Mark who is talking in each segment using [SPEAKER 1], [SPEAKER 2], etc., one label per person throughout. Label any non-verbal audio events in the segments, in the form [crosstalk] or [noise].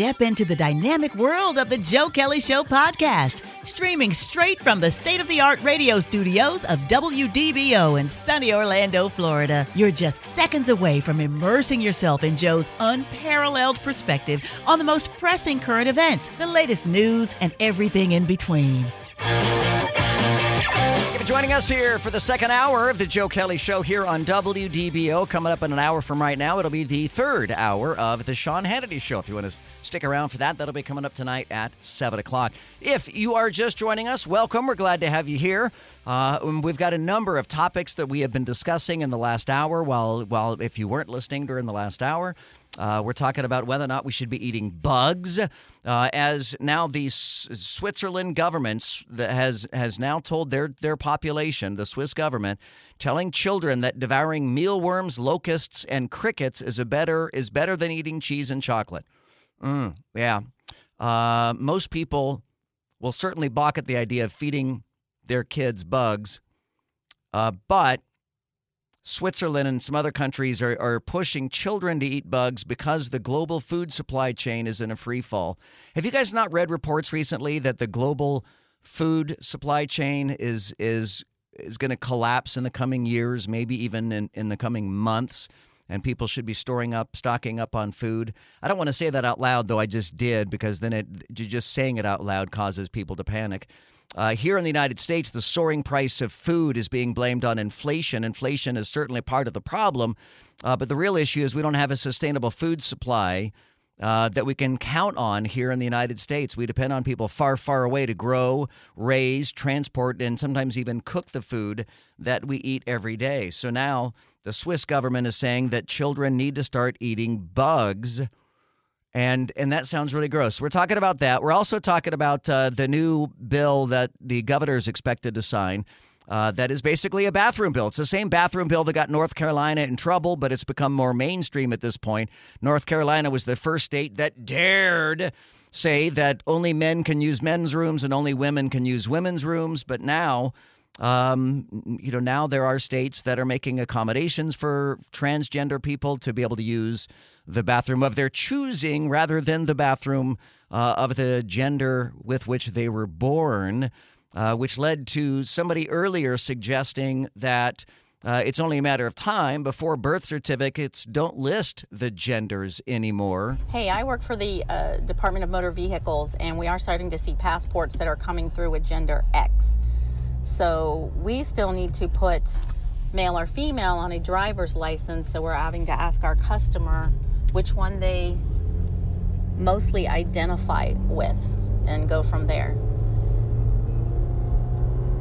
[SPEAKER 1] Step into the dynamic world of the Joe Kelly Show podcast, streaming straight from the state of the art radio studios of WDBO in sunny Orlando, Florida. You're just seconds away from immersing yourself in Joe's unparalleled perspective on the most pressing current events, the latest news, and everything in between.
[SPEAKER 2] For joining us here for the second hour of the Joe Kelly Show here on WDBO. Coming up in an hour from right now, it'll be the third hour of the Sean Hannity Show. If you want to stick around for that, that'll be coming up tonight at 7 o'clock. If you are just joining us, welcome. We're glad to have you here. Uh, we've got a number of topics that we have been discussing in the last hour. While, while if you weren't listening during the last hour, uh, we're talking about whether or not we should be eating bugs, uh, as now the S- Switzerland government has has now told their their population, the Swiss government, telling children that devouring mealworms, locusts, and crickets is a better is better than eating cheese and chocolate. Mm, yeah, uh, most people will certainly balk at the idea of feeding their kids bugs, uh, but Switzerland and some other countries are, are pushing children to eat bugs because the global food supply chain is in a free fall. Have you guys not read reports recently that the global food supply chain is is is going to collapse in the coming years, maybe even in, in the coming months, and people should be storing up, stocking up on food? I don't want to say that out loud, though I just did, because then it just saying it out loud causes people to panic. Uh, here in the United States, the soaring price of food is being blamed on inflation. Inflation is certainly part of the problem, uh, but the real issue is we don't have a sustainable food supply uh, that we can count on here in the United States. We depend on people far, far away to grow, raise, transport, and sometimes even cook the food that we eat every day. So now the Swiss government is saying that children need to start eating bugs and and that sounds really gross. We're talking about that. We're also talking about uh, the new bill that the governor is expected to sign. Uh, that is basically a bathroom bill. It's the same bathroom bill that got North Carolina in trouble, but it's become more mainstream at this point. North Carolina was the first state that dared say that only men can use men's rooms and only women can use women's rooms. But now, um, you know, now there are states that are making accommodations for transgender people to be able to use the bathroom of their choosing rather than the bathroom uh, of the gender with which they were born, uh, which led to somebody earlier suggesting that. Uh, it's only a matter of time before birth certificates don't list the genders anymore.
[SPEAKER 3] Hey, I work for the uh, Department of Motor Vehicles, and we are starting to see passports that are coming through with gender X. So we still need to put male or female on a driver's license, so we're having to ask our customer which one they mostly identify with and go from there.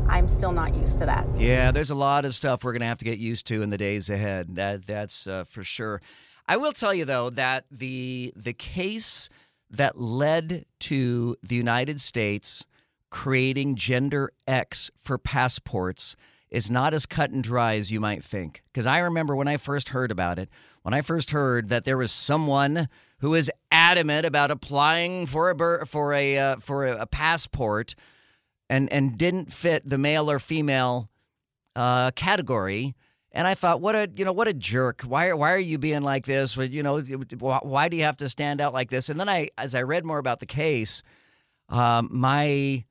[SPEAKER 3] I'm still not used to that.
[SPEAKER 2] Yeah, there's a lot of stuff we're going to have to get used to in the days ahead. That that's uh, for sure. I will tell you though that the the case that led to the United States creating gender X for passports is not as cut and dry as you might think. Because I remember when I first heard about it, when I first heard that there was someone who was adamant about applying for a for a uh, for a, passport and and didn't fit the male or female uh, category. And I thought, what a you know what a jerk. Why why are you being like this? You know, why do you have to stand out like this? And then I, as I read more about the case, um, my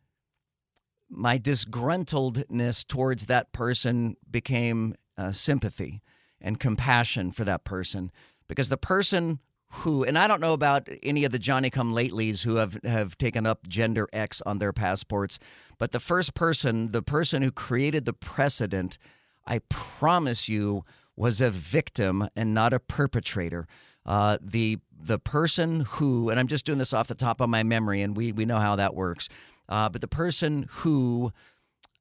[SPEAKER 2] my disgruntledness towards that person became uh, sympathy and compassion for that person because the person who and I don't know about any of the Johnny come latelys who have have taken up gender X on their passports, but the first person, the person who created the precedent, I promise you was a victim and not a perpetrator. Uh, the the person who, and I'm just doing this off the top of my memory, and we we know how that works. Uh, but the person who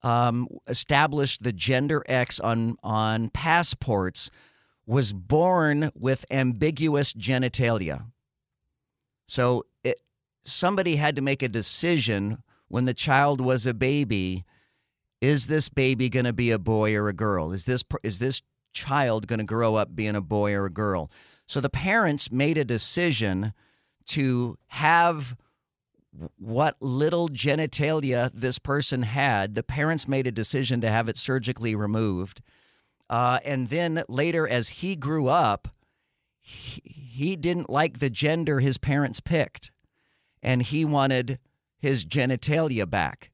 [SPEAKER 2] um, established the gender X on on passports was born with ambiguous genitalia. So it, somebody had to make a decision when the child was a baby. Is this baby going to be a boy or a girl? Is this is this child going to grow up being a boy or a girl? So the parents made a decision to have what little genitalia this person had. The parents made a decision to have it surgically removed. Uh, and then later, as he grew up, he, he didn't like the gender his parents picked, and he wanted his genitalia back.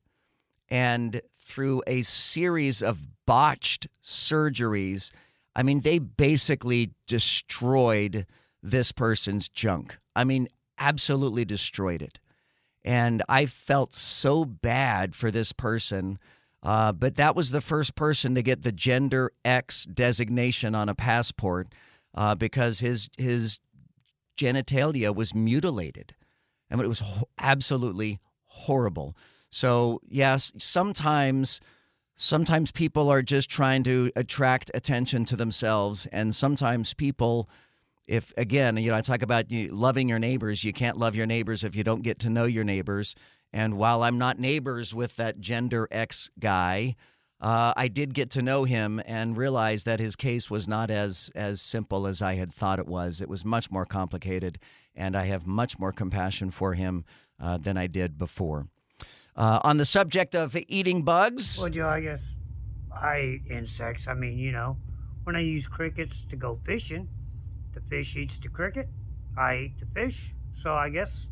[SPEAKER 2] And through a series of botched surgeries, I mean, they basically destroyed this person's junk. I mean, absolutely destroyed it. And I felt so bad for this person. Uh, but that was the first person to get the gender X designation on a passport uh, because his his genitalia was mutilated. Mean, it was ho- absolutely horrible. So yes, sometimes sometimes people are just trying to attract attention to themselves, and sometimes people if again, you know, I talk about loving your neighbors, you can't love your neighbors if you don't get to know your neighbors. And while I'm not neighbors with that gender X guy, uh, I did get to know him and realize that his case was not as as simple as I had thought it was. It was much more complicated, and I have much more compassion for him uh, than I did before. Uh, on the subject of eating bugs,
[SPEAKER 4] well, Joe, I guess I eat insects. I mean, you know, when I use crickets to go fishing the fish eats the cricket. I eat the fish. So I guess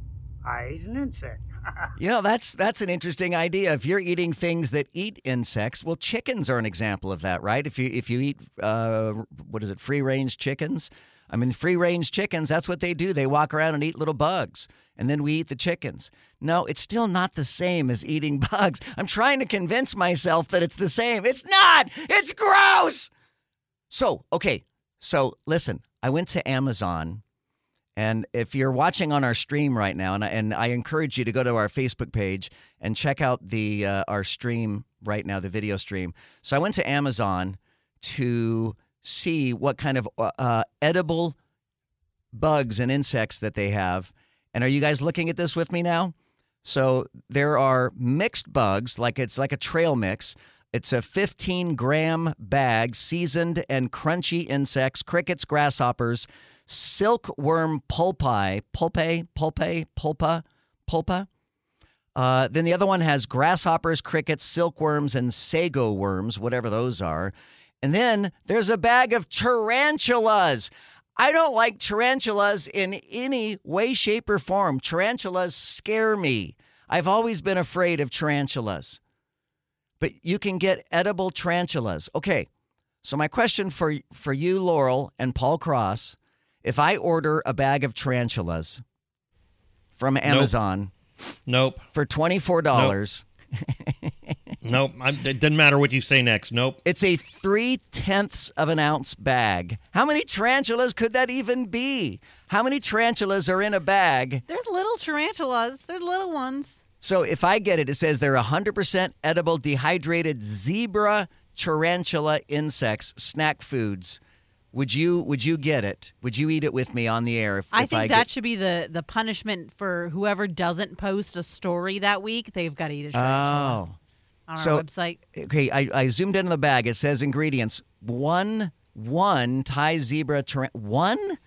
[SPEAKER 4] I eat an insect. [laughs]
[SPEAKER 2] you know, that's that's an interesting idea. If you're eating things that eat insects, well, chickens are an example of that, right? If you if you eat uh, what is it, free range chickens? I mean, free range chickens. That's what they do. They walk around and eat little bugs, and then we eat the chickens. No, it's still not the same as eating [laughs] bugs. I'm trying to convince myself that it's the same. It's not. It's gross. So okay, so listen. I went to Amazon. And if you're watching on our stream right now, and I, and I encourage you to go to our Facebook page and check out the uh, our stream right now, the video stream. So I went to Amazon to see what kind of uh, uh edible bugs and insects that they have. And are you guys looking at this with me now? So there are mixed bugs, like it's like a trail mix. It's a 15 gram bag, seasoned and crunchy insects, crickets, grasshoppers, silkworm pulpi, pulpe, pulpe, pulpa, pulpa. Uh, then the other one has grasshoppers, crickets, silkworms, and sago worms, whatever those are. And then there's a bag of tarantulas. I don't like tarantulas in any way, shape, or form. Tarantulas scare me. I've always been afraid of tarantulas but you can get edible tarantulas. Okay, so my question for for you, Laurel and Paul Cross, if I order a bag of tarantulas from Amazon,
[SPEAKER 5] nope,
[SPEAKER 2] for twenty four dollars.
[SPEAKER 5] Nope. [laughs] nope. it doesn't matter what you say next. Nope.
[SPEAKER 2] It's a three tenths of an ounce bag. How many tarantulas could that even be? How many tarantulas are in a bag?
[SPEAKER 6] There's little tarantulas. There's little ones.
[SPEAKER 2] So if I get it, it says they're 100% edible dehydrated zebra tarantula insects snack foods. Would you would you get it? Would you eat it with me on the air? If,
[SPEAKER 6] I
[SPEAKER 2] if
[SPEAKER 6] think
[SPEAKER 2] I
[SPEAKER 6] that
[SPEAKER 2] get...
[SPEAKER 6] should be the the punishment for whoever doesn't post a story that week. They've got to eat a tarantula.
[SPEAKER 2] Oh.
[SPEAKER 6] On
[SPEAKER 2] so,
[SPEAKER 6] our website.
[SPEAKER 2] Okay, I, I zoomed in on the bag. It says ingredients: one one Thai zebra tarantula. One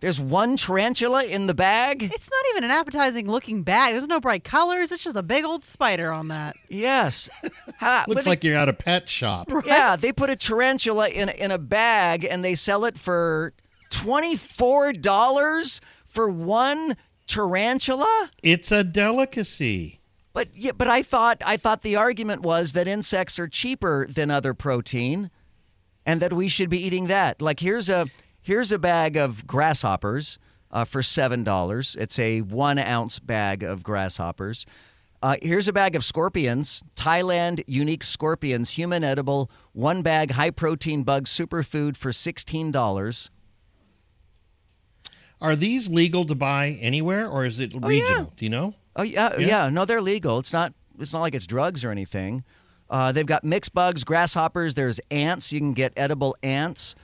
[SPEAKER 2] there's one tarantula in the bag?
[SPEAKER 6] It's not even an appetizing looking bag. There's no bright colors. It's just a big old spider on that.
[SPEAKER 2] Yes. [laughs]
[SPEAKER 5] Looks like you're at a pet shop.
[SPEAKER 2] Right? Yeah, they put a tarantula in, in a bag and they sell it for $24 for one tarantula?
[SPEAKER 5] It's a delicacy.
[SPEAKER 2] But yeah, but I thought I thought the argument was that insects are cheaper than other protein and that we should be eating that. Like here's a Here's a bag of grasshoppers uh, for $7. It's a one ounce bag of grasshoppers. Uh, here's a bag of scorpions, Thailand unique scorpions, human edible, one bag high protein bug superfood for $16.
[SPEAKER 5] Are these legal to buy anywhere or is it regional? Oh,
[SPEAKER 2] yeah.
[SPEAKER 5] Do you know?
[SPEAKER 2] Oh yeah, yeah, yeah. No, they're legal. It's not. It's not like it's drugs or anything. Uh, they've got mixed bugs, grasshoppers. There's ants. You can get edible ants.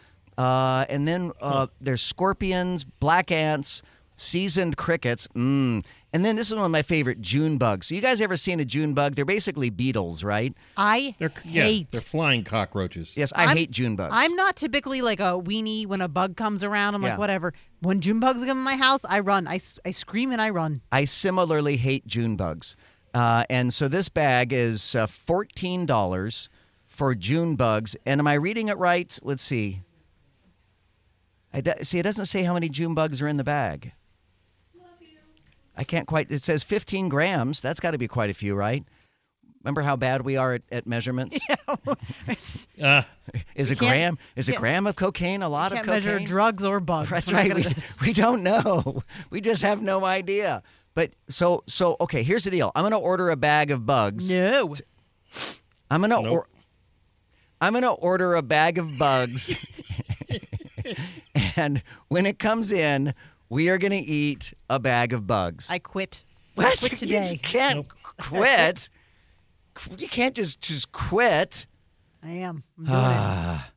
[SPEAKER 2] Uh, and then uh, there's scorpions, black ants, seasoned crickets. Mmm. And then this is one of my favorite June bugs. So you guys ever seen a June bug? They're basically beetles, right?
[SPEAKER 6] I
[SPEAKER 5] They're yeah,
[SPEAKER 6] hate.
[SPEAKER 5] they're flying cockroaches.
[SPEAKER 2] Yes, I
[SPEAKER 6] I'm-
[SPEAKER 2] hate June bugs.
[SPEAKER 6] I'm not typically like a weenie when a bug comes around. I'm
[SPEAKER 2] Yeah.
[SPEAKER 6] like, whatever. When June bugs come in my house, I run. I, I scream and I run.
[SPEAKER 2] I similarly hate June bugs. Uh, and so this bag is uh, $14 for June bugs. And am I reading it right? Let's see. I do- see, it doesn't say how many June bugs are in the bag. I can't quite. It says 15 grams. That's got to be quite a few, right? Remember how bad we are at, at measurements? [laughs]
[SPEAKER 5] Uh,
[SPEAKER 2] Is a gram is a gram of cocaine a lot
[SPEAKER 6] Can't
[SPEAKER 2] of cocaine?
[SPEAKER 6] measure drugs or bugs.
[SPEAKER 2] That's
[SPEAKER 6] We're not
[SPEAKER 2] right.
[SPEAKER 6] gonna
[SPEAKER 2] We,
[SPEAKER 6] do this.
[SPEAKER 2] we don't know. We just have no idea. But so so okay. Here's the deal. I'm gonna order a bag of bugs.
[SPEAKER 6] No.
[SPEAKER 2] I'm gonna
[SPEAKER 5] Nope.
[SPEAKER 2] or, I'm gonna order a bag of bugs, [laughs] [laughs] and when it comes in, we are gonna eat a bag of bugs.
[SPEAKER 6] I quit.
[SPEAKER 2] what?
[SPEAKER 6] quit [laughs]
[SPEAKER 2] You
[SPEAKER 6] today.
[SPEAKER 2] can't [laughs] quit. You can't just just quit.
[SPEAKER 6] I am. I'm doing it. [sighs]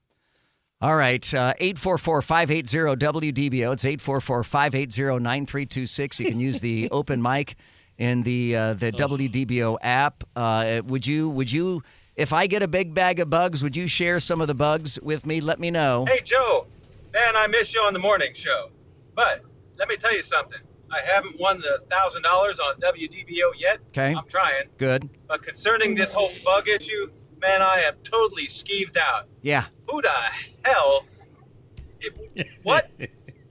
[SPEAKER 2] All right, uh, 844-580-WDBO. It's 844-580-9326. You can use the open mic in the uh, the WDBO app. Uh, would you would you if I get a big bag of bugs, would you share some of the bugs with me? Let me know.
[SPEAKER 7] Hey, Joe. Man, I miss you on the morning show. But let me tell you something. I haven't won the $1,000 on WDBO yet.
[SPEAKER 2] Okay.
[SPEAKER 7] I'm trying.
[SPEAKER 2] Good.
[SPEAKER 7] But concerning this whole bug issue, man, I am totally skeeved out.
[SPEAKER 2] Yeah.
[SPEAKER 7] Who the hell? It, what? [laughs]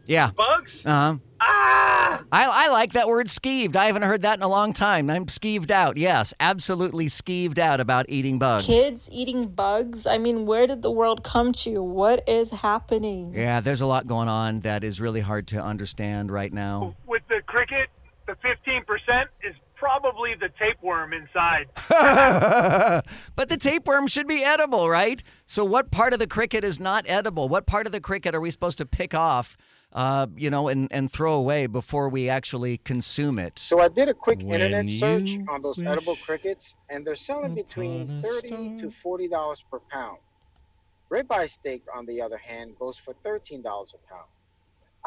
[SPEAKER 2] Yeah.
[SPEAKER 7] Bugs?
[SPEAKER 2] Uh-huh.
[SPEAKER 7] Ah!
[SPEAKER 2] I, I like that word skeeved. I haven't heard that in a long time. I'm skeeved out. Yes, absolutely skeeved out about eating bugs.
[SPEAKER 8] Kids eating bugs? I mean, where did the world come to? What is happening?
[SPEAKER 2] Yeah, there's a lot going on that is really hard to understand right now.
[SPEAKER 9] With the cricket, the 15% is probably the tapeworm inside. [laughs]
[SPEAKER 2] but the tapeworm should be edible, right? So, what part of the cricket is not edible? What part of the cricket are we supposed to pick off, uh, you know, and, and throw away before we actually consume it?
[SPEAKER 10] So I did a quick
[SPEAKER 5] When
[SPEAKER 10] internet search on those edible crickets, and they're selling between thirty
[SPEAKER 5] star.
[SPEAKER 10] to forty dollars per pound. Ribeye steak, on the other hand, goes for thirteen dollars a pound.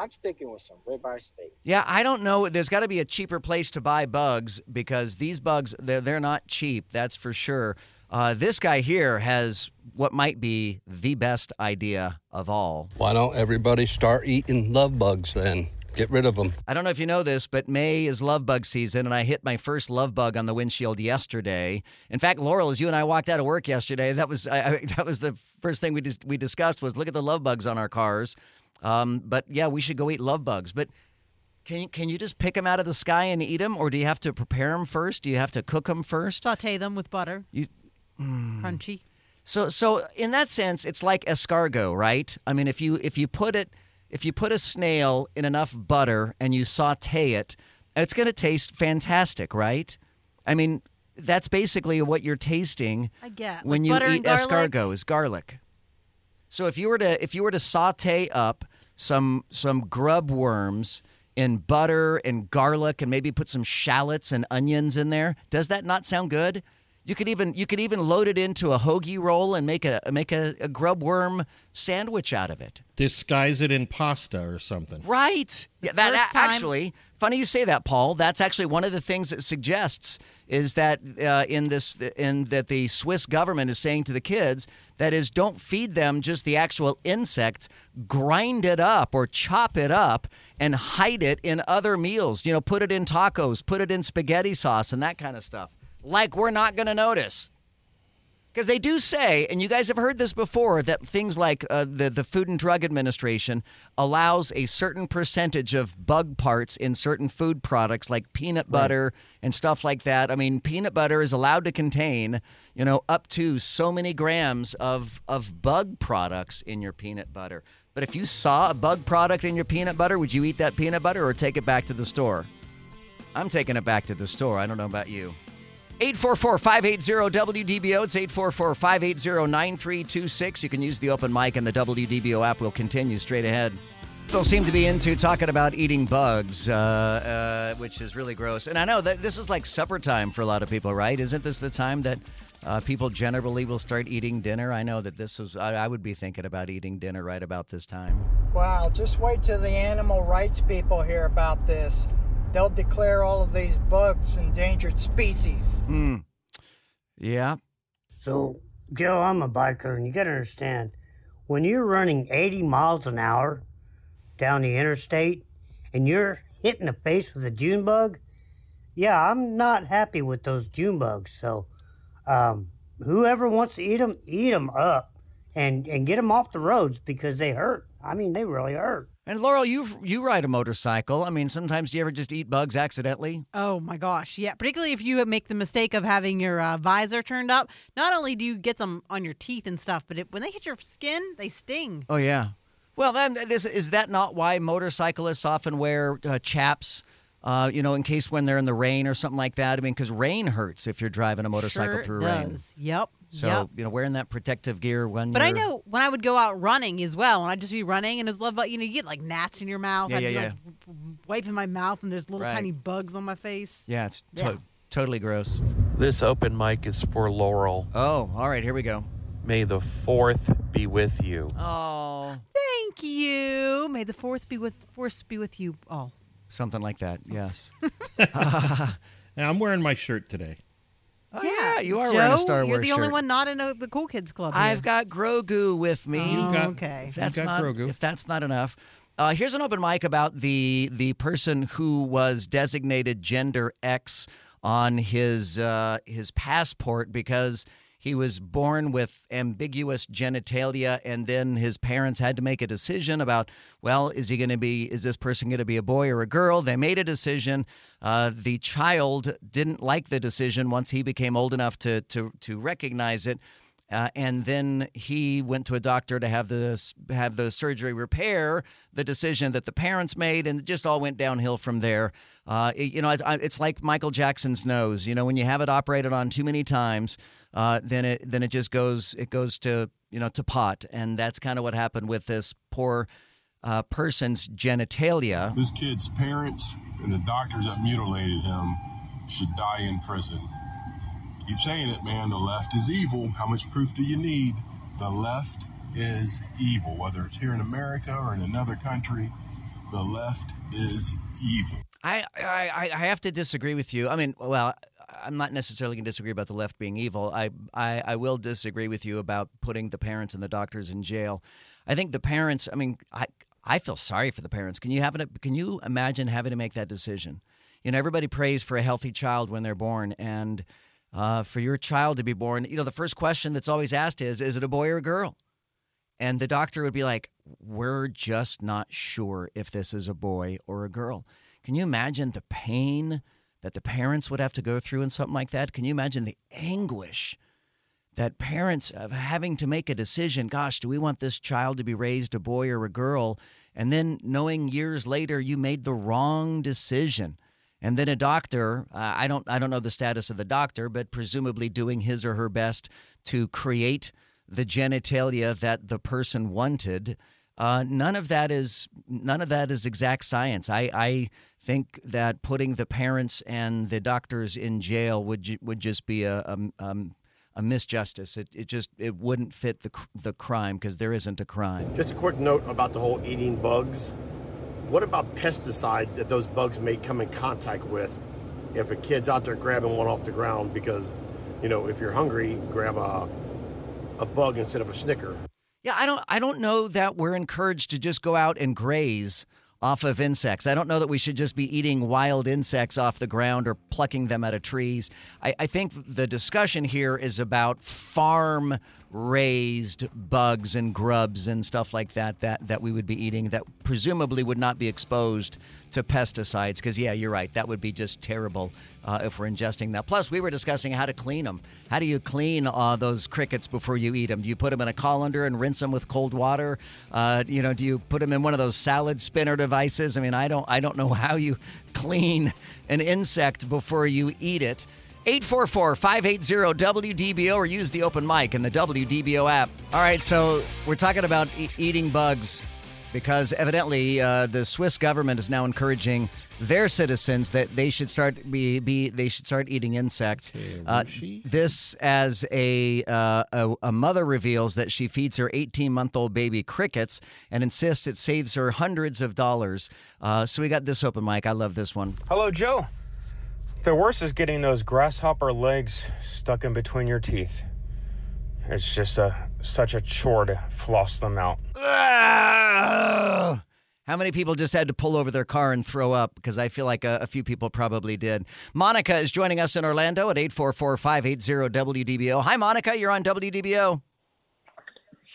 [SPEAKER 10] I'm sticking with some ribeye steak.
[SPEAKER 2] Yeah, I don't know. There's got to be a cheaper place to buy bugs because these bugs, they're, they're not cheap, that's for sure. Uh, this guy here has what might be the best idea of all.
[SPEAKER 11] Why don't everybody start eating love bugs then? Get rid of them.
[SPEAKER 2] I don't know if you know this, but May is love bug season, and I hit my first love bug on the windshield yesterday. In fact, Laurel, as you and I walked out of work yesterday, that was I, I, [laughs] that was the first thing we dis- we discussed was look at the love bugs on our cars. Um, but yeah, we should go eat love bugs. But can you, can you just pick them out of the sky and eat them, or do you have to prepare them first? Do you have to cook them first?
[SPEAKER 6] Saute them with butter.
[SPEAKER 2] You, Mm.
[SPEAKER 6] Crunchy.
[SPEAKER 2] so so in that sense, it's like escargot, right? I mean, if you if you put it if you put a snail in enough butter and you saute it, it's going to taste fantastic, right? I mean, that's basically what you're tasting
[SPEAKER 6] I get.
[SPEAKER 2] when
[SPEAKER 6] Like
[SPEAKER 2] you eat escargot is garlic. So if you were to if you were to saute up some some grub worms in butter and garlic and maybe put some shallots and onions in there, does that not sound good? You could even you could even load it into a hoagie roll and make a make a, a grub worm sandwich out of it.
[SPEAKER 5] disguise it in pasta or something.
[SPEAKER 2] Right. Yeah, that a-
[SPEAKER 6] time-
[SPEAKER 2] actually funny you say that, Paul. That's actually one of the things it suggests is that uh, in this in that the Swiss government is saying to the kids that is don't feed them just the actual insect, grind it up or chop it up and hide it in other meals. You know, put it in tacos, put it in spaghetti sauce and that kind of stuff. Like we're not going to notice. Because they do say, and you guys have heard this before, that things like uh, the the Food and Drug Administration allows a certain percentage of bug parts in certain food products, like peanut butter and stuff like that. I mean, peanut butter is allowed to contain, you know, up to so many grams of of bug products in your peanut butter. But if you saw a bug product in your peanut butter, would you eat that peanut butter or take it back to the store? I'm taking it back to the store. I don't know about you. 844-580-WDBO. It's 844-580-9326. You can use the open mic and the WDBO app. We'll continue straight ahead. People seem to be into talking about eating bugs, uh, uh, which is really gross. And I know that this is like supper time for a lot of people, right? Isn't this the time that Uh, people generally will start eating dinner. I know that this is, I, I would be thinking about eating dinner right about this time.
[SPEAKER 12] Wow, just wait till the animal rights people hear about this. They'll declare all of these bugs endangered species.
[SPEAKER 2] Hmm. Yeah.
[SPEAKER 4] So, Joe, I'm a biker, and you got to understand when you're running 80 miles an hour down the interstate and you're hitting the face with a June bug, yeah, I'm not happy with those June bugs. So, um, whoever wants to eat them, eat them up and, and get them off the roads because they hurt. I mean, they really hurt.
[SPEAKER 2] And Laurel, you you ride a motorcycle. I mean, sometimes do you ever just eat bugs accidentally?
[SPEAKER 6] Oh my gosh, yeah. Particularly if you make the mistake of having your uh, visor turned up. Not only do you get them on your teeth and stuff, but it, when they hit your skin, they sting.
[SPEAKER 2] Oh yeah. Well, then is, is that not why motorcyclists often wear uh, chaps? Uh, you know, in case when they're in the rain or something like that. I mean, because rain hurts if you're driving a motorcycle
[SPEAKER 6] Sure
[SPEAKER 2] through
[SPEAKER 6] does.
[SPEAKER 2] rain.
[SPEAKER 6] Yep.
[SPEAKER 2] So
[SPEAKER 6] yep.
[SPEAKER 2] you know, wearing that protective gear when.
[SPEAKER 6] But I
[SPEAKER 2] you're-
[SPEAKER 6] know when I would go out running as well, and I'd just be running, and it's love, but you know, you get like gnats in your mouth.
[SPEAKER 2] Yeah,
[SPEAKER 6] I'd
[SPEAKER 2] yeah,
[SPEAKER 6] be,
[SPEAKER 2] yeah.
[SPEAKER 6] like, wiping my mouth, and there's little
[SPEAKER 2] Right.
[SPEAKER 6] tiny bugs on my face.
[SPEAKER 2] Yeah, it's to-
[SPEAKER 6] Yeah.
[SPEAKER 2] totally gross.
[SPEAKER 13] This open mic is for Laurel.
[SPEAKER 2] Oh, all right, here we go.
[SPEAKER 13] May the fourth be with you.
[SPEAKER 2] Oh,
[SPEAKER 6] Thank you. May the fourth be with force be with you all.
[SPEAKER 2] Something like that. Yes.
[SPEAKER 5] Yeah, [laughs] [laughs] I'm wearing my shirt today.
[SPEAKER 2] Oh, yeah, you are
[SPEAKER 6] Joe,
[SPEAKER 2] wearing a Star Wars.
[SPEAKER 6] you're
[SPEAKER 2] Wars
[SPEAKER 6] the only
[SPEAKER 2] shirt.
[SPEAKER 6] one not in a, the cool kids club. here.
[SPEAKER 2] I've got Grogu with me.
[SPEAKER 6] Oh, got- okay.
[SPEAKER 2] If that's
[SPEAKER 5] got
[SPEAKER 2] not
[SPEAKER 5] Grogu.
[SPEAKER 2] if that's not enough. Uh, here's an open mic about the the person who was designated gender X on his uh, his passport because he was born with ambiguous genitalia, and then his parents had to make a decision about well, is he going to be is this person going to be a boy or a girl? They made a decision. Uh, the child didn't like the decision once he became old enough to to to recognize it. Uh, and then he went to a doctor to have the have the surgery repair the decision that the parents made, and it just all went downhill from there. Uh, it- you know, it's, it's like Michael Jackson's nose. You know, when you have it operated on too many times, uh, then it then it just goes it goes to you know to pot, and that's kind of what happened with this poor uh, person's genitalia.
[SPEAKER 14] This kid's parents and the doctors that mutilated him should die in prison. Keep saying it, man. The left is evil. How much proof do you need? The left is evil, whether it's here in America or in another country. The left is evil.
[SPEAKER 2] I, I, I have to disagree with you. I mean, well, I'm not necessarily going to disagree about the left being evil. I, I, I will disagree with you about putting the parents and the doctors in jail. I think the parents. I mean, I, I feel sorry for the parents. Can you have it? Can you imagine having to make that decision? You know, everybody prays for a healthy child when they're born, and uh, for your child to be born, you know, the first question that's always asked is, is it a boy or a girl? And the doctor would be like, we're just not sure if this is a boy or a girl. Can you imagine the pain that the parents would have to go through in something like that? Can you imagine the anguish that parents of having to make a decision? Gosh, do we want this child to be raised a boy or a girl? And then knowing years later you made the wrong decision. And then a doctor, uh, I don't I don't know the status of the doctor, but presumably doing his or her best to create the genitalia that the person wanted. Uh, none of that is none of that is exact science. I, I think that putting the parents and the doctors in jail would ju- would just be a a, um, a misjustice. It, it just it wouldn't fit the the crime because there isn't a crime.
[SPEAKER 15] Just a quick note about the whole eating bugs. What about pesticides that those bugs may come in contact with if a kid's out there grabbing one off the ground? Because, you know, if you're hungry, grab a, a bug instead of a snicker.
[SPEAKER 2] Yeah, I don't I don't know that we're encouraged to just go out and graze off of insects. I don't know that we should just be eating wild insects off the ground or plucking them out of trees. I, I think the discussion here is about farm raised bugs and grubs and stuff like that that, that we would be eating that presumably would not be exposed to pesticides. Because yeah you're right. That would be just terrible uh, if we're ingesting that. Plus we were discussing how to clean them how do you clean uh, those crickets before you eat them do you put them in a colander and rinse them with cold water? Uh, you know do you put them in one of those salad spinner devices? I mean i don't i don't know [laughs] how you clean an insect before you eat it 844-580-WDBO or use the open mic in the WDBO app. All right, so we're talking about e- eating bugs because evidently uh, the Swiss government is now encouraging their citizens that they should start be, be they should start eating insects. Uh, this as a, uh, a a mother reveals that she feeds her 18 month old baby crickets and insists it saves her hundreds of dollars. Uh, so we got this open mic. I love this one.
[SPEAKER 16] Hello, Joe. The worst is getting those grasshopper legs stuck in between your teeth. It's just a such a chore to floss them out.
[SPEAKER 2] How many people just had to pull over their car and throw up? Because I feel like a, a few people probably did. Monica is joining us in Orlando at 844 580 WDBO. Hi, Monica. You're on WDBO.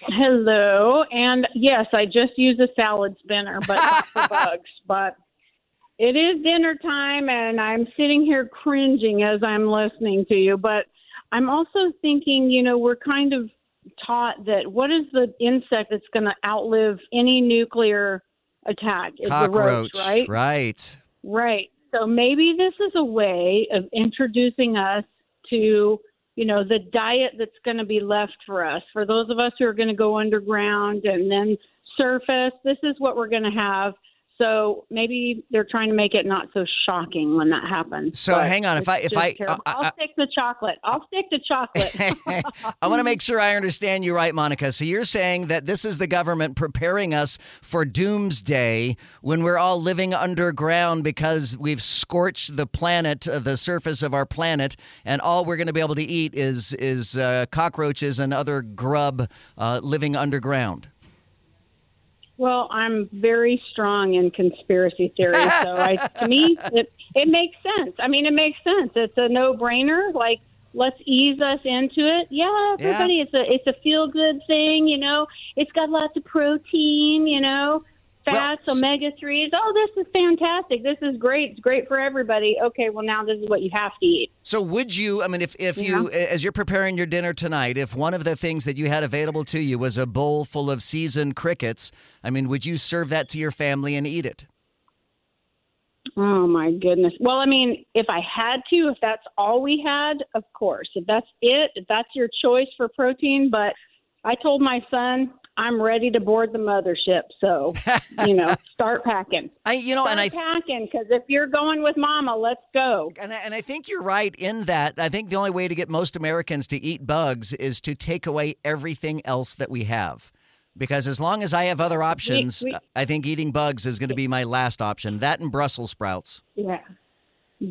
[SPEAKER 17] Hello, and yes, I just use a salad spinner, but not for [laughs] bugs. But it is dinner time, and I'm sitting here cringing as I'm listening to you. But I'm also thinking, you know, we're kind of taught that what is the insect that's going to outlive any nuclear attack? It's the roach, right?
[SPEAKER 2] Right.
[SPEAKER 17] Right. So maybe this is a way of introducing us to, you know, the diet that's going to be left for us. For those of us who are going to go underground and then surface, this is what we're going to have. So maybe they're trying to make it not so shocking when that happens.
[SPEAKER 2] So
[SPEAKER 17] But
[SPEAKER 2] hang on, if I- if I-. I- I-
[SPEAKER 17] I'll stick to chocolate. I'll stick to chocolate. [laughs]
[SPEAKER 2] I want to make sure I understand you right, Monica. So you're saying that this is the government preparing us for doomsday when we're all living underground because we've scorched the planet, uh, the surface of our planet, and all we're going to be able to eat is is uh, cockroaches and other grub uh, living underground.
[SPEAKER 17] Well, I'm very strong in conspiracy theory, so I, [laughs] to me, it it makes sense. I mean, it makes sense. It's a no brainer. Like, let's ease us into it. Yeah, everybody, it's a it's a feel good thing. You know, it's got lots of protein. You know, fats, omega threes. Oh, this is fantastic. This is great. It's great for everybody. Okay, well now this is what you have to eat.
[SPEAKER 2] So would you? I mean, if if you, as you're preparing your dinner tonight, if one of the things that you had available to you was a bowl full of seasoned crickets, I mean, would you serve that to your family and eat it?
[SPEAKER 17] Oh my goodness. Well, I mean, if I had to, if that's all we had, of course. If that's it, if that's your choice for protein, but I told my son I'm ready to board the mothership. So, [laughs] you know, start packing.
[SPEAKER 2] I, you know,
[SPEAKER 17] start
[SPEAKER 2] and I
[SPEAKER 17] packing because if you're going with Mama, let's go.
[SPEAKER 2] And I, and I think you're right in that. I think the only way to get most Americans to eat bugs is to take away everything else that we have. Because as long as I have other options,
[SPEAKER 17] we-
[SPEAKER 2] I think eating bugs is going to be my last option. That and Brussels sprouts.
[SPEAKER 17] Yeah.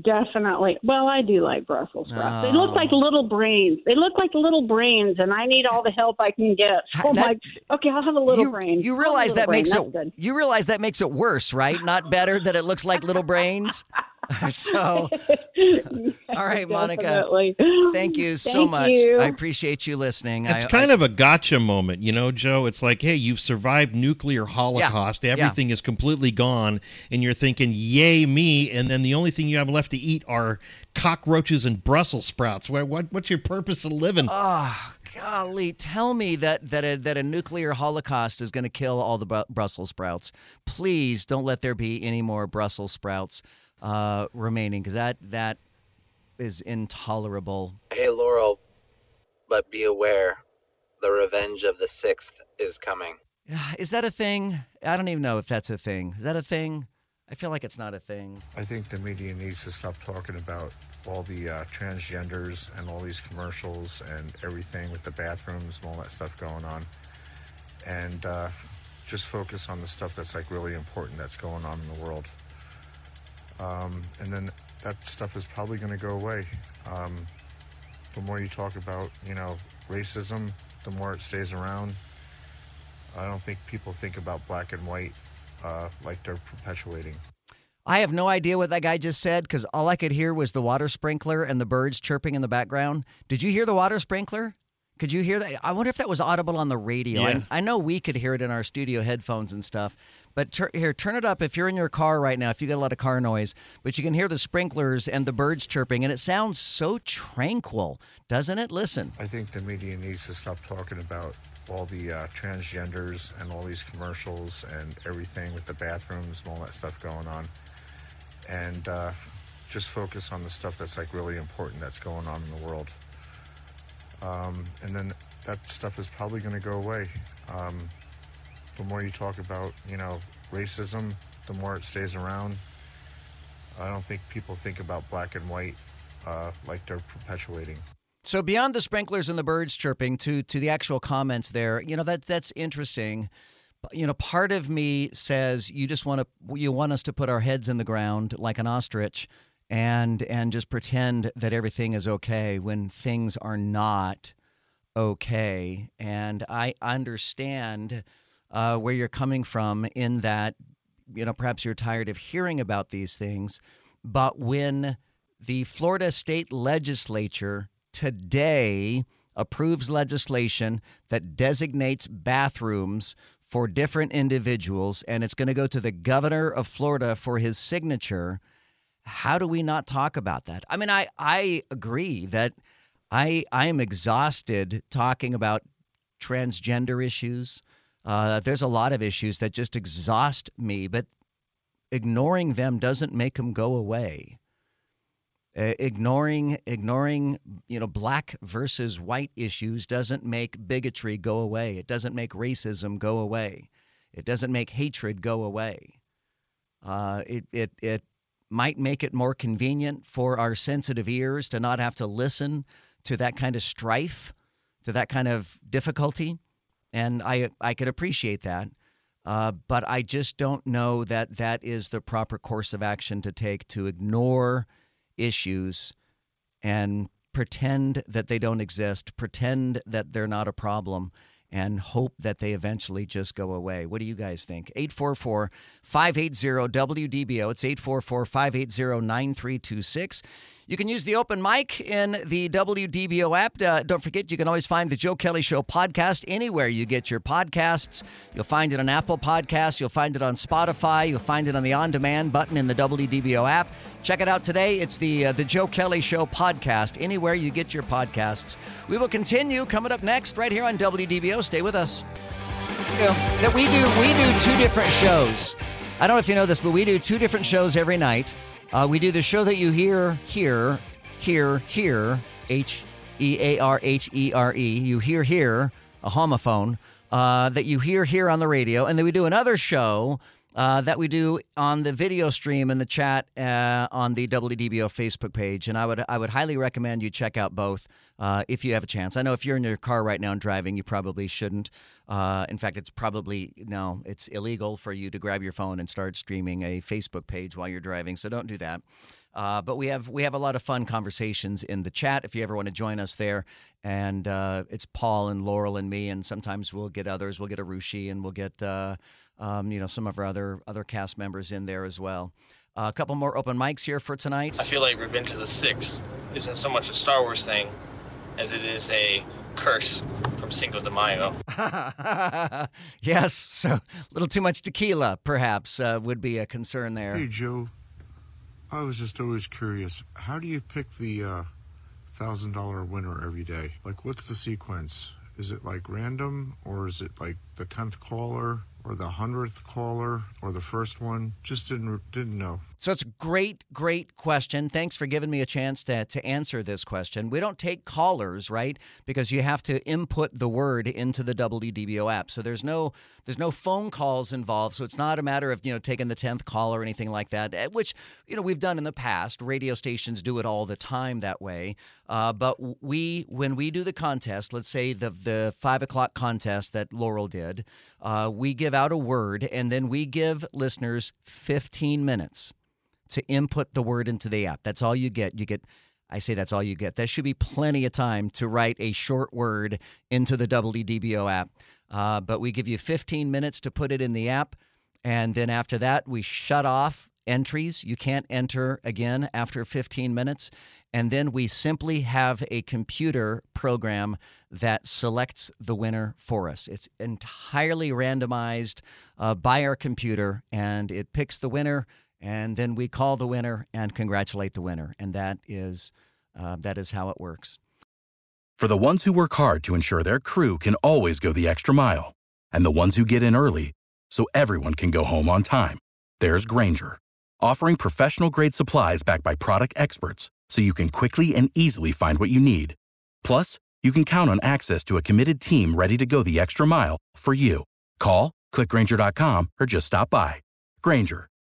[SPEAKER 17] Definitely. Well, I do like Brussels sprouts. They look
[SPEAKER 2] Oh.
[SPEAKER 17] like little brains. They look like little brains, and I need all the help I can get. Oh my! Okay, I'll have a little brain.
[SPEAKER 2] You
[SPEAKER 17] have a
[SPEAKER 2] realize that
[SPEAKER 17] brain.
[SPEAKER 2] makes
[SPEAKER 17] That's
[SPEAKER 2] it.
[SPEAKER 17] good.
[SPEAKER 2] You realize that makes it worse, right? Not better that it looks like little brains. [laughs] [laughs] so, [laughs] all right, Monica.
[SPEAKER 17] Definitely.
[SPEAKER 2] Thank you so
[SPEAKER 17] Thank
[SPEAKER 2] much.
[SPEAKER 17] you.
[SPEAKER 2] I appreciate you listening.
[SPEAKER 5] It's
[SPEAKER 2] I,
[SPEAKER 5] kind of a gotcha moment, you know, Joe. It's like, hey, you've survived nuclear holocaust.
[SPEAKER 2] Yeah.
[SPEAKER 5] Everything is completely gone, and you're thinking, yay me! And then the only thing you have left to eat are cockroaches and Brussels sprouts. What, what what's your purpose of living?
[SPEAKER 2] Oh, golly, tell me that that a, that a nuclear holocaust is going to kill all the Bru- Brussels sprouts. Please don't let there be any more Brussels sprouts uh, remaining because that that is intolerable.
[SPEAKER 18] Hey, Laurel, but be aware the revenge of the sixth is coming. [sighs]
[SPEAKER 2] Is that a thing? I don't even know if that's a thing. Is that a thing? I feel like it's not a thing.
[SPEAKER 19] I think the media needs to stop talking about all the uh, transgenders and all these commercials and everything with the bathrooms and all that stuff going on, and uh, just focus on the stuff that's like really important that's going on in the world. Um, and then that stuff is probably going to go away. Um, the more you talk about, you know, racism, the more it stays around. I don't think people think about black and white uh, like they're perpetuating.
[SPEAKER 2] I have no idea what that guy just said because all I could hear was the water sprinkler and the birds chirping in the background. Did you hear the water sprinkler? Could you hear that? I wonder if that was audible on the radio.
[SPEAKER 5] Yeah.
[SPEAKER 2] I, I know we could hear it in our studio headphones and stuff. But tur- here, turn it up if you're in your car right now, if you got a lot of car noise. But you can hear the sprinklers and the birds chirping, and it sounds so tranquil, doesn't it? Listen.
[SPEAKER 19] I think the media needs to stop talking about all the uh, transgenders and all these commercials and everything with the bathrooms and all that stuff going on, and uh, just focus on the stuff that's like really important that's going on in the world. Um, and then that stuff is probably going to go away. Um, the more you talk about, you know, racism, the more it stays around. I don't think people think about black and white uh, like they're perpetuating.
[SPEAKER 2] So beyond the sprinklers and the birds chirping to to the actual comments there, you know that that's interesting. You know, part of me says you just want to you want us to put our heads in the ground like an ostrich and and just pretend that everything is okay when things are not okay. And I understand uh, where you're coming from in that you know perhaps you're tired of hearing about these things, but when the Florida state legislature today approves legislation that designates bathrooms for different individuals and it's going to go to the governor of Florida for his signature. How do we not talk about that? I mean, I, I agree that I, I am exhausted talking about transgender issues. Uh, there's a lot of issues that just exhaust me, but ignoring them doesn't make them go away. Uh, ignoring ignoring you know black versus white issues doesn't make bigotry go away. It doesn't make racism go away. It doesn't make hatred go away. Uh, it it it might make it more convenient for our sensitive ears to not have to listen to that kind of strife, to that kind of difficulty, and I I could appreciate that. Uh, but I just don't know that that is the proper course of action to take to ignore issues and pretend that they don't exist, pretend that they're not a problem, and hope that they eventually just go away. What do you guys think? 844 580 WDBO. It's 844 580 9326. You can use the open mic in the WDBO app. Uh, don't forget, you can always find the Joe Kelly Show podcast anywhere you get your podcasts. You'll find it on Apple Podcasts. You'll find it on Spotify. You'll find it on the on demand button in the WDBO app. Check it out today. It's the uh, the Joe Kelly Show podcast. Anywhere you get your podcasts. We will continue coming up next right here on WDBO. Stay with us. You know, that we do we do two different shows. I don't know if you know this, but we do two different shows every night. Uh, we do the show that you hear here, here, here, H E A R H E R E. You hear here, a homophone, uh, that you hear here on the radio. And then we do another show uh, that we do on the video stream in the chat uh, on the WDBO Facebook page. And I would, I would highly recommend you check out both uh, if you have a chance. I know if you're in your car right now and driving, you probably shouldn't. Uh, in fact, it's probably no, it's illegal for you to grab your phone and start streaming a Facebook page while you're driving. So don't do that. Uh, but we have we have a lot of fun conversations in the chat. If you ever want to join us there, and uh, it's Paul and Laurel and me, and sometimes we'll get others. We'll get Arushi, and we'll get uh, um, you know some of our other other cast members in there as well. Uh, a couple more open mics here for tonight.
[SPEAKER 20] I feel like Revenge of the Sixth isn't so much a Star Wars thing as it is a curse from Cinco de Mayo. [laughs]
[SPEAKER 2] yes, so a little too much tequila, perhaps, uh, would be a concern there.
[SPEAKER 19] Hey, Joe. I was just always curious. How do you pick the uh, thousand dollar winner every day? Like, what's the sequence? Is it like random, or is it like the tenth caller, or the hundredth caller, or the first one? Just didn't didn't know.
[SPEAKER 2] So it's a great, great question. Thanks for giving me a chance to, to answer this question. We don't take callers, right? Because you have to input the word into the WDBO app. So there's no there's no phone calls involved. So it's not a matter of, you know, taking the 10th call or anything like that, eh, which, you know, we've done in the past. Radio stations do it all the time that way. Uh, but we, when we do the contest, let's say the, the five o'clock contest that Laurel did, uh, we give out a word and then we give listeners 15 minutes to input the word into the app. That's all you get. You get I say that's all you get. That should be plenty of time to write a short word into the WDBO app. Uh, but we give you 15 minutes to put it in the app. And then after that, we shut off entries. You can't enter again after 15 minutes. And then we simply have a computer program that selects the winner for us. It's entirely randomized uh, by our computer, and it picks the winner and then we call the winner and congratulate the winner, and that is uh, that is how it works.
[SPEAKER 21] For the ones who work hard to ensure their crew can always go the extra mile, and the ones who get in early so everyone can go home on time, there's Grainger, offering professional grade supplies backed by product experts, so you can quickly and easily find what you need. Plus, you can count on access to a committed team ready to go the extra mile for you. Call, clickgrainger.com, or just stop by. Grainger